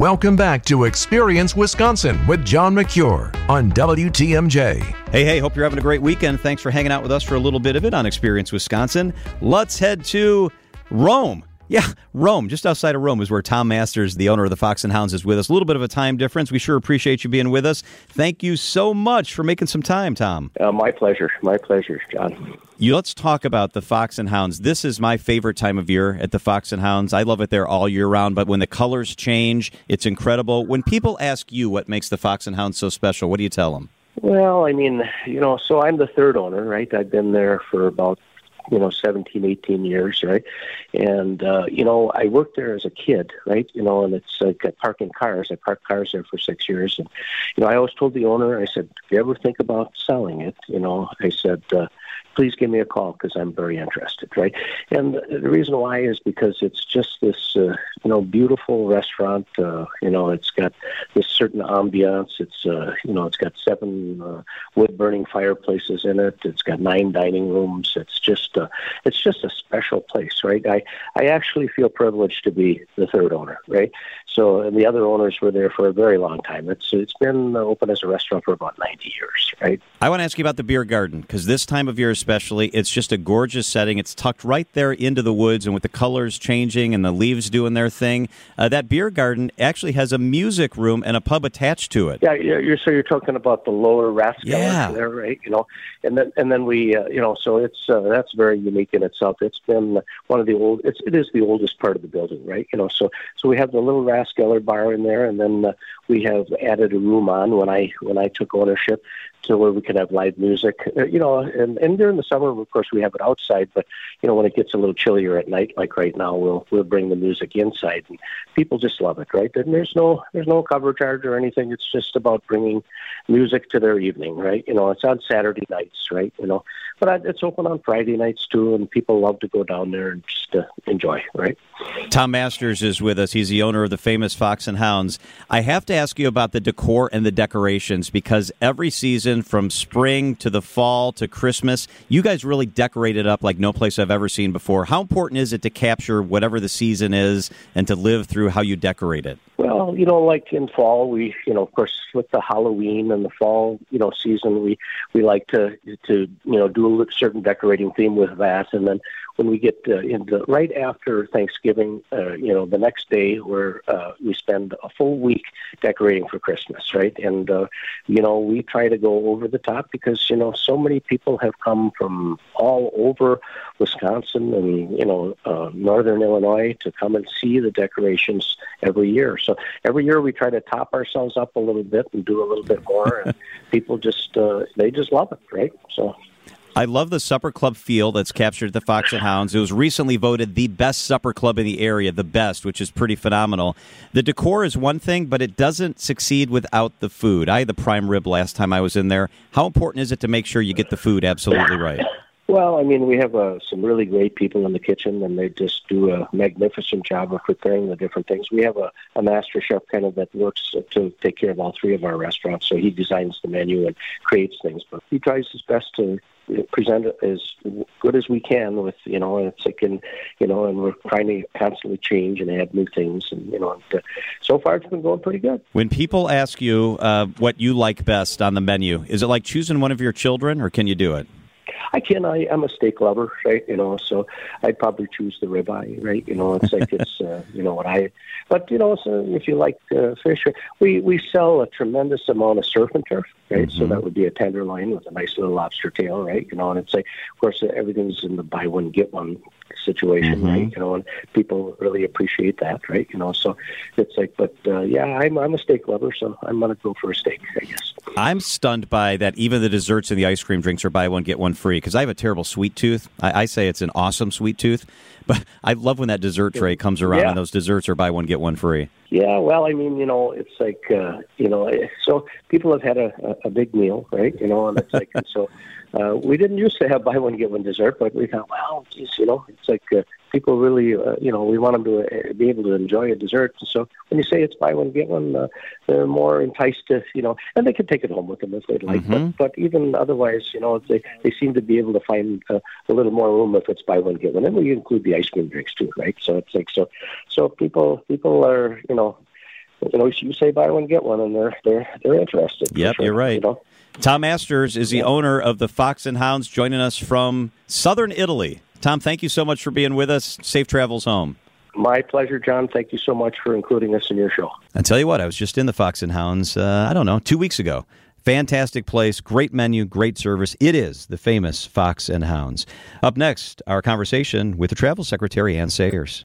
Welcome back to Experience Wisconsin with John Mercure on WTMJ. Hey, hey, hope you're having a great weekend. Thanks for hanging out with us for a little bit of it on Experience Wisconsin. Let's head to Rome. Yeah, Rome, just outside of Rome, is where Tom Masters, the owner of the Fox and Hounds, is with us. A little bit of a time difference. We sure appreciate you being with us. Thank you so much for making some time, Tom. Uh, my pleasure. My pleasure, John. You, let's talk about the Fox and Hounds. This is my favorite time of year at the Fox and Hounds. I love it there all year round, but when the colors change, it's incredible. When people ask you what makes the Fox and Hounds so special, what do you tell them? Well, I mean, you know, so I'm the third owner, right? I've been there for about you know 17 18 years right? And uh you know i worked there as a kid right? You know and it's like parking cars i parked cars there for six years. And you know i always told the owner i said if you ever think about selling it you know i said uh please give me a call because I'm very interested, right? And the reason why is because it's just this, uh, you know, beautiful restaurant. Uh, you know, it's got this certain ambiance. It's, uh, you know, it's got seven uh, wood-burning fireplaces in it. It's got nine dining rooms. It's just, uh, it's just a special place, right? I, I actually feel privileged to be the third owner, right? So, and the other owners were there for a very long time. It's, it's been open as a restaurant for about 90 years, right? I want to ask you about the beer garden because this time of year especially. It's just a gorgeous setting. It's tucked right there into the woods, and with the colors changing and the leaves doing their thing, uh, that beer garden actually has a music room and a pub attached to it. Yeah, you're, so you're talking about the lower Rathskeller Yeah. there, right? You know, and then and then we, uh, you know, so it's uh, that's very unique in itself. It's been one of the old. It's it is the oldest part of the building, right? You know, so so we have the little Rathskeller bar in there, and then uh, we have added a room on when I when I took ownership to where we can have live music. Uh, you know, and and during the summer, of course, we have it outside. But you know, when it gets a little chillier at night, like right now, we'll we'll bring the music inside, and people just love it, right? And there's no there's no cover charge or anything. It's just about bringing music to their evening, right? You know, it's on Saturday nights, right? You know, but I- it's open on Friday nights too, and people love to go down there and just uh, enjoy, right? Tom Masters is with us. He's the owner of the famous Fox and Hounds. I have to ask you about the decor and the decorations because every season, from spring to the fall to Christmas, you guys really decorate it up like no place I've ever seen before. How important is it to capture whatever the season is and to live through how you decorate it? Well, you know, like in fall, we, you know, of course, with the Halloween and the fall, you know, season, we we like to to you know do a certain decorating theme with that, and then when we get uh, into right after Thanksgiving, uh, you know, the next day where uh, we spend a full week decorating for Christmas, right? And uh, you know, we try to go over the top because you know so many people have come from all over Wisconsin and you know uh, northern Illinois to come and see the decorations every year. So every year we try to top ourselves up a little bit and do a little bit more, and people just uh, they just love it, right? So. I love the supper club feel that's captured at the Fox and Hounds. It was recently voted the best supper club in the area, the best, which is pretty phenomenal. The decor is one thing, but it doesn't succeed without the food. I had the prime rib last time I was in there. How important is it to make sure you get the food absolutely right? Well, I mean, we have uh, some really great people in the kitchen, and they just do a magnificent job of preparing the different things. We have a, a master chef kind of that works to take care of all three of our restaurants, so he designs the menu and creates things. But he tries his best to present it as good as we can with you know and it's like and you know and we're trying to constantly change and add new things and you know and, uh, so far it's been going pretty good When people ask you uh, what you like best on the menu, is it like choosing one of your children, or can you do it? I can. I, I'm a steak lover, right? You know, so I'd probably choose the ribeye, right? You know, it's like it's, uh, you know, what I. But you know, so if you like uh, fish, we we sell a tremendous amount of surf and turf, right? So that would be a tenderloin with a nice little lobster tail, right? You know, and it's like, of course, everything's in the buy one get one situation, right? You know, and people really appreciate that, right? You know, so it's like, but uh, yeah, I'm I'm a steak lover, so I'm gonna go for a steak, I guess. I'm stunned by that. Even the desserts and the ice cream drinks are buy one get one free because I have a terrible sweet tooth. I, I say it's an awesome sweet tooth, but I love when that dessert tray comes around Yeah. and those desserts are buy one get one free. Yeah, well, I mean, you know, it's like, uh, you know, eh, so people have had a, a, big meal, right? You know, and it's like, and so uh, we didn't used to have buy one get one dessert, but we thought, well, geez, you know, it's like uh, people really, uh, you know, we want them to uh, be able to enjoy a dessert. So when you say it's buy one get one, uh, they're more enticed to, you know, and they can take it home with them if they'd like. But, but even otherwise, you know, they they seem to be able to find uh, a little more room if it's buy one get one. And we include the ice cream drinks too, right? So it's like so, so people people are, you know you know, you say buy one get one, and they're they're they're interested. Yep, sure, you're right. You know? Tom Masters is the owner of the Fox and Hounds, joining us from southern Italy. Tom, thank you so much for being with us. Safe travels home. My pleasure, John. Thank you so much for including us in your show. I tell you what, I was just in the Fox and Hounds. Uh, I don't know, two weeks ago. Fantastic place, great menu, great service. It is the famous Fox and Hounds. Up next, our conversation with the travel secretary, Anne Sayers.